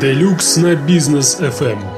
Делюкс на бизнес FM.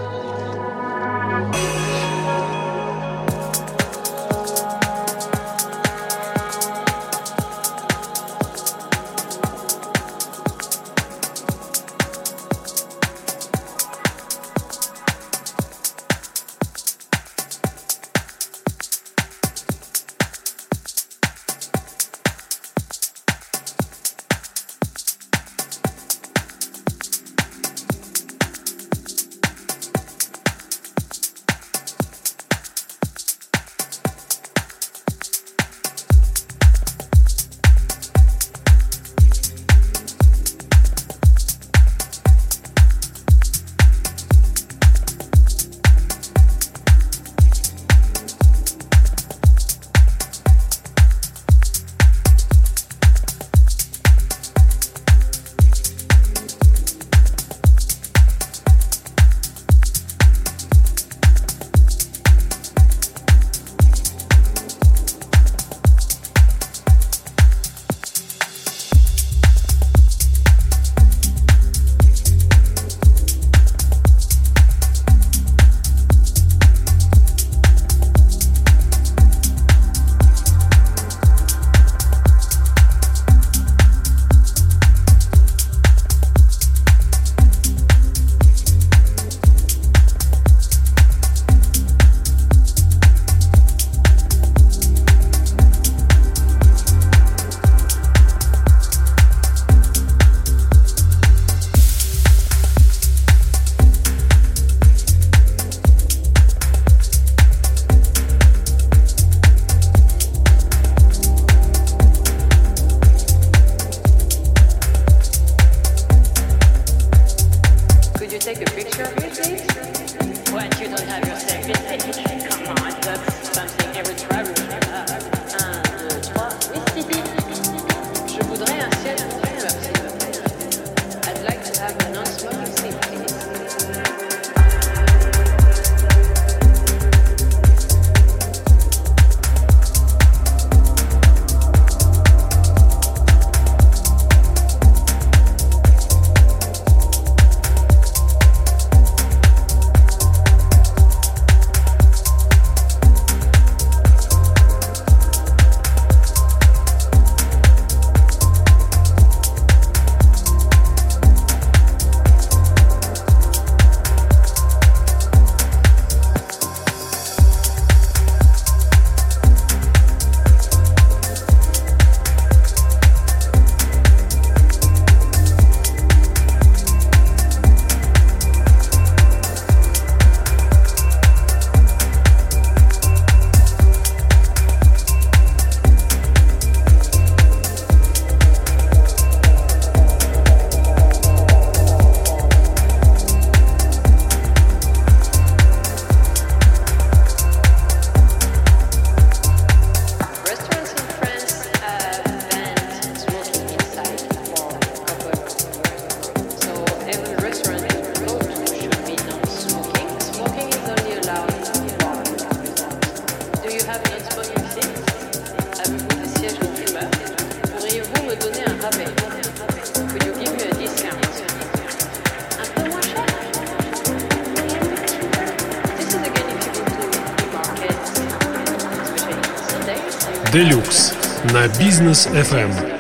на бизнес FM.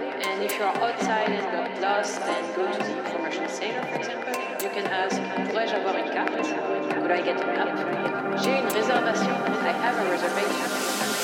And if you are outside and got lost and go to the information center, for example, you can ask, pourrais-je avoir une carte? Could I get a map? J'ai une réservation. I have a reservation.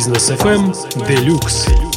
Бизнес FM Deluxe.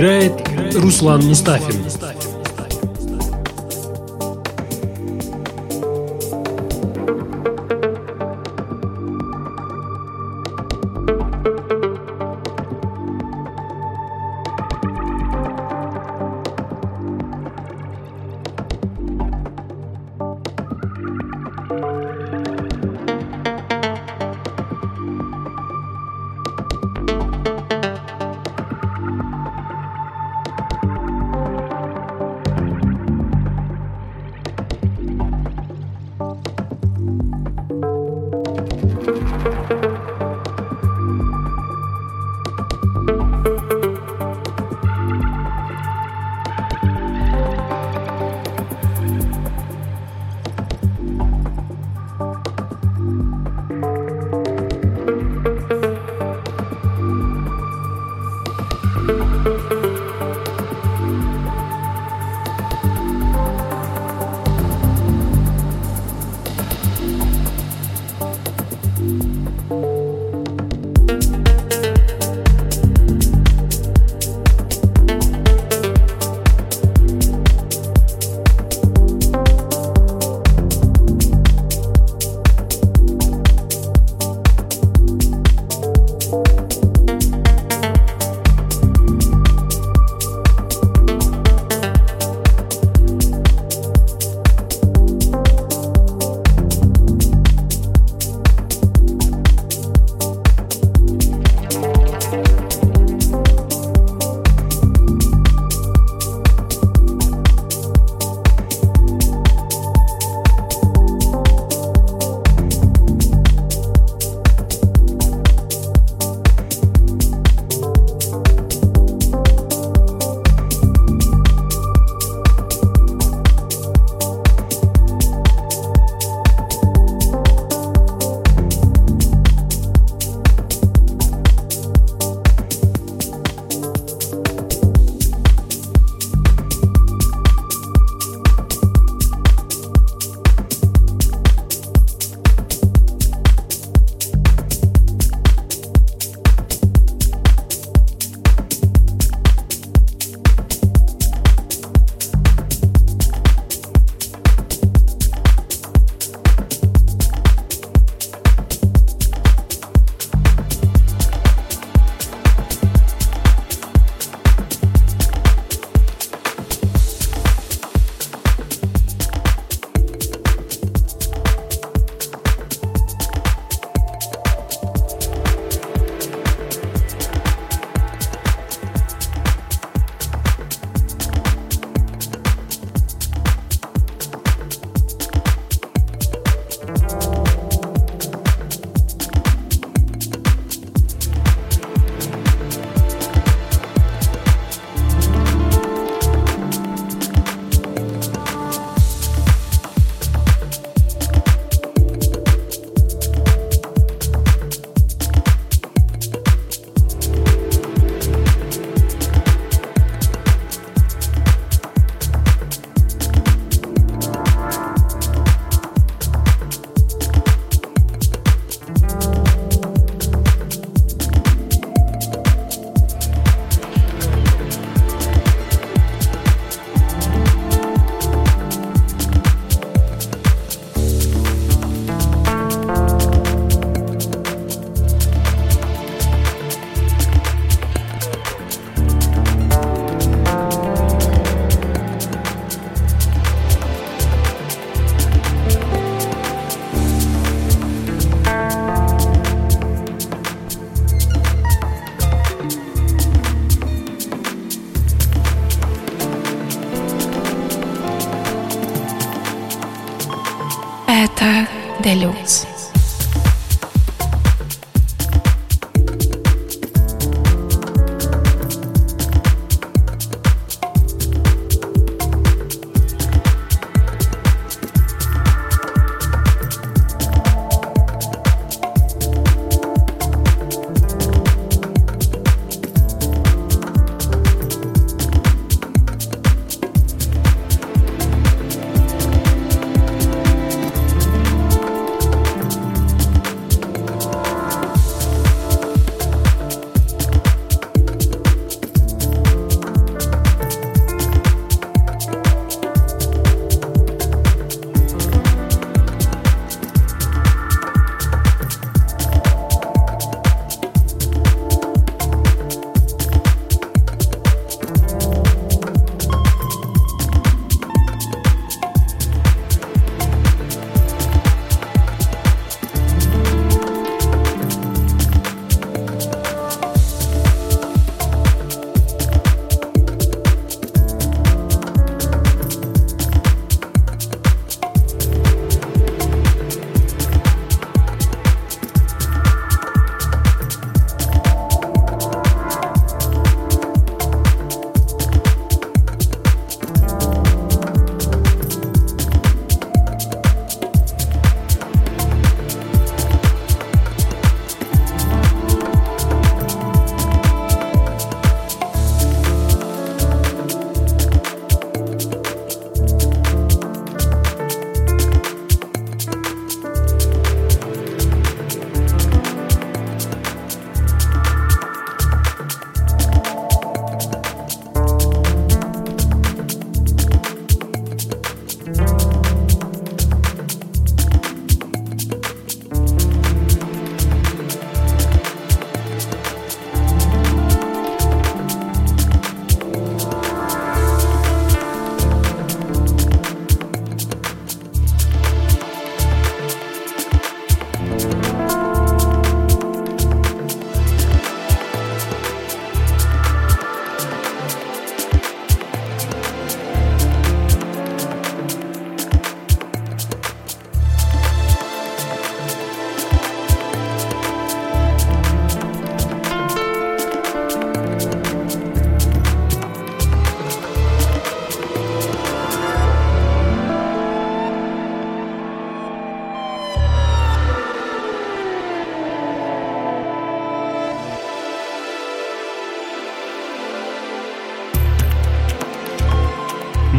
Играет Руслан Мустафин.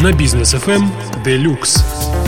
На бизнес FM Deluxe.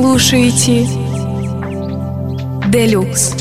Слушаете Делюкс.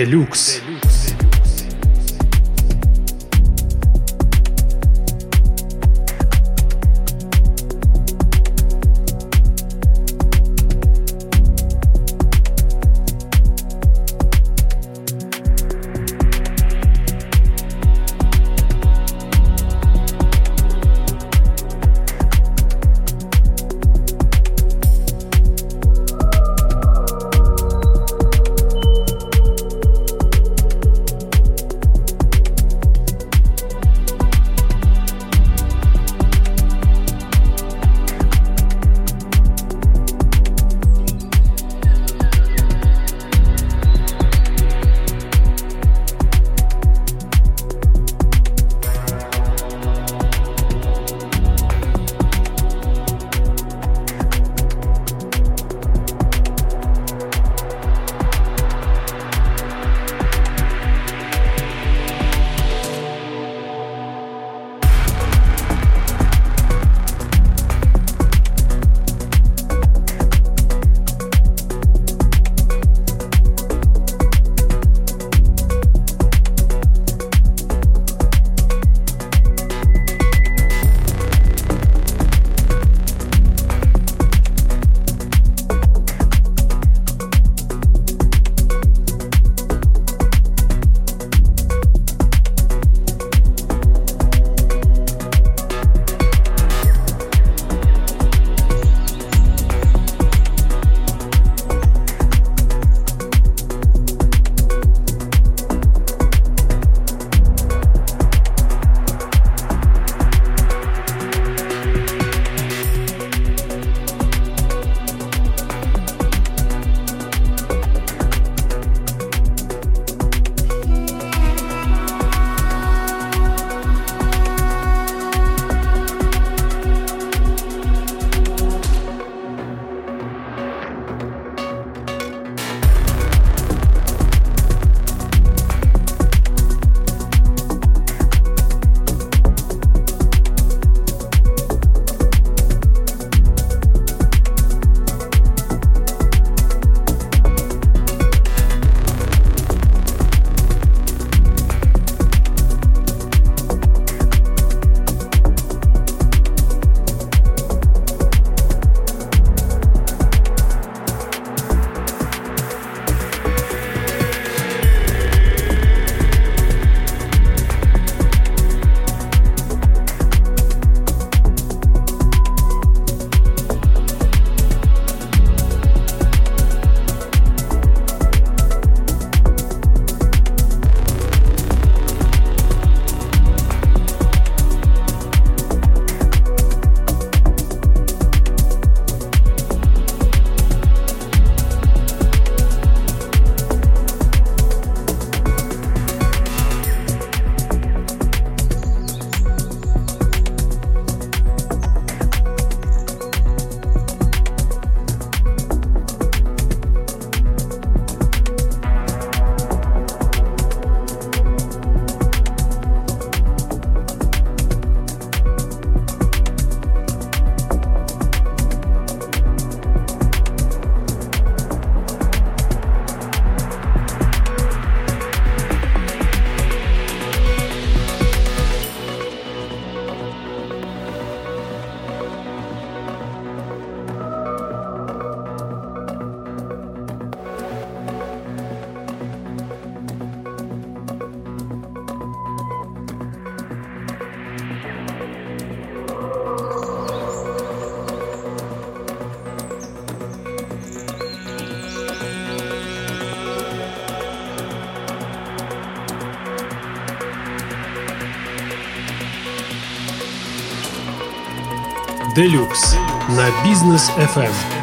Deluxe. Делюкс на бизнес FM.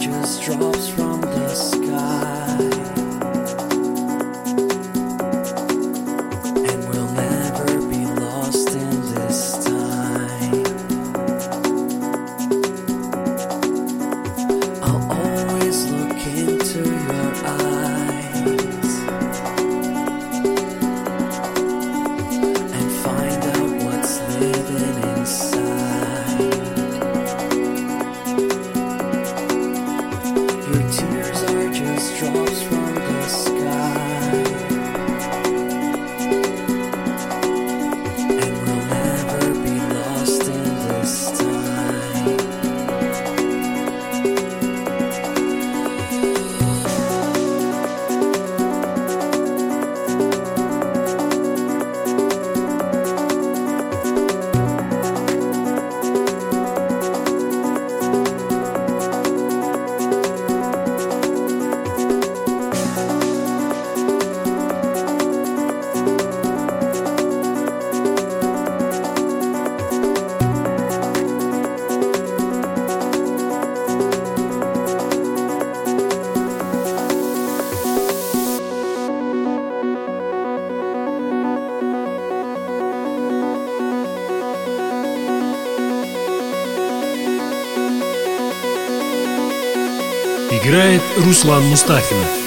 just drops from the sky. Руслан Мустафин.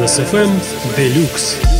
Бизнес FM Deluxe.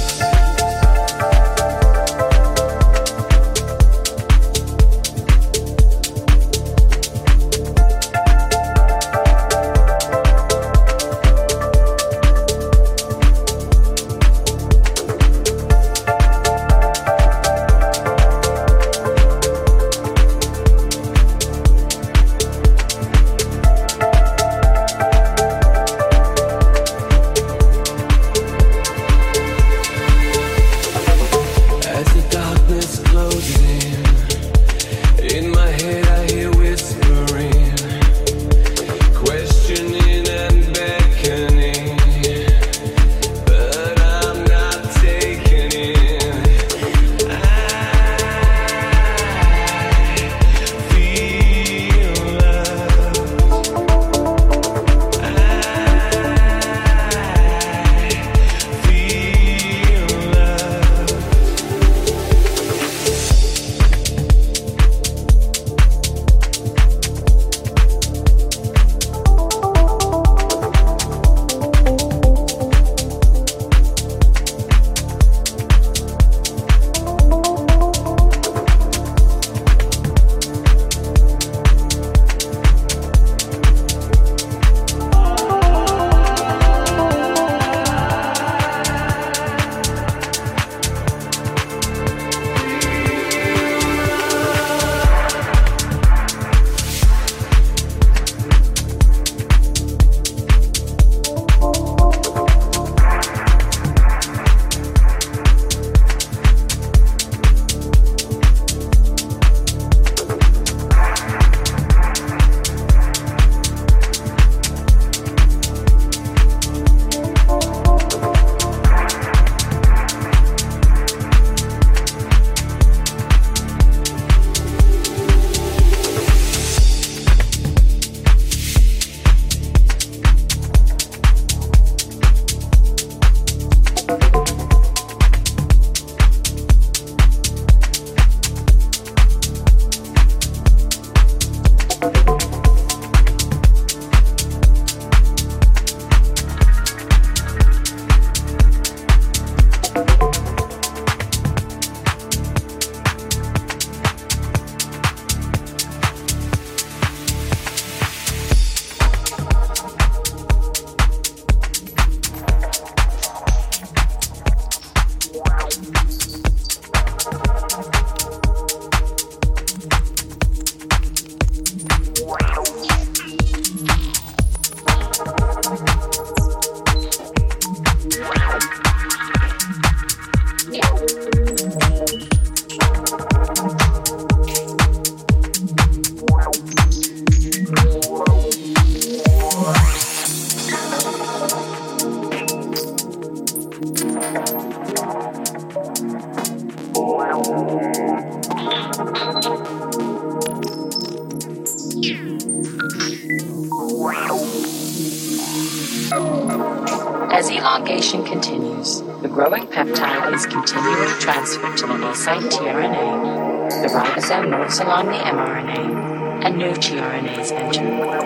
As elongation continues, the growing peptide is continually transferred to the site tRNA. The ribosome moves along the mRNA, and new tRNAs enter.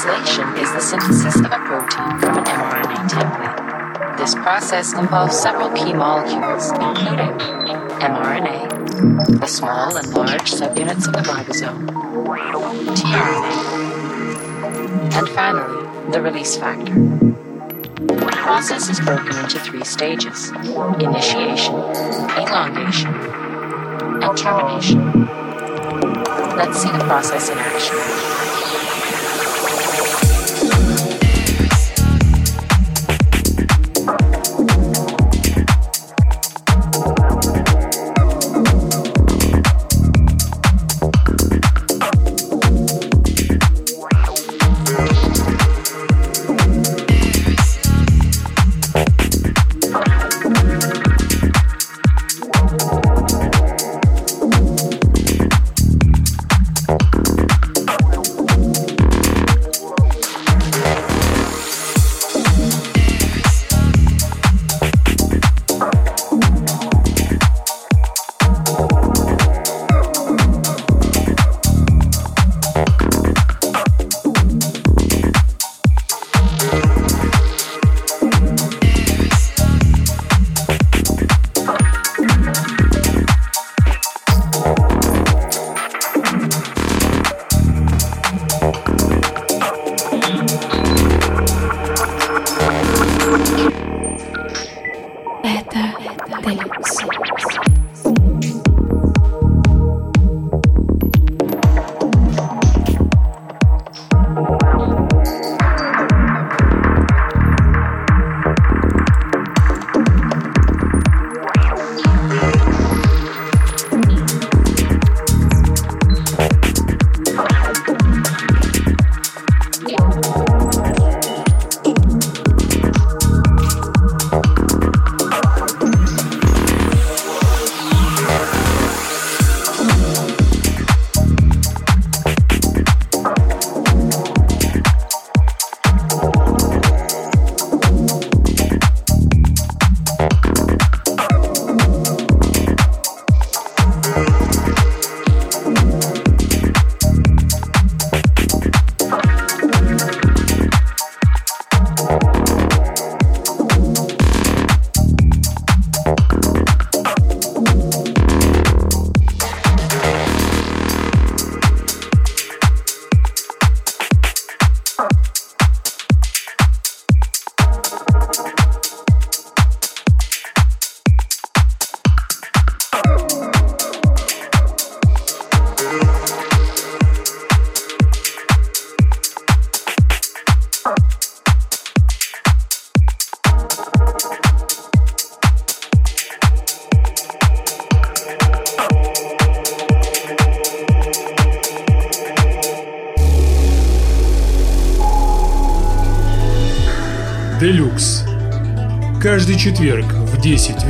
Translation is the synthesis of a protein from an mRNA template. This process involves several key molecules, including mRNA, the small and large subunits of the ribosome, tRNA, and finally, the release factor. The process is broken into three stages initiation, elongation, and termination. Let's see the process in action.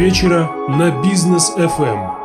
вечера на Бизнес FM.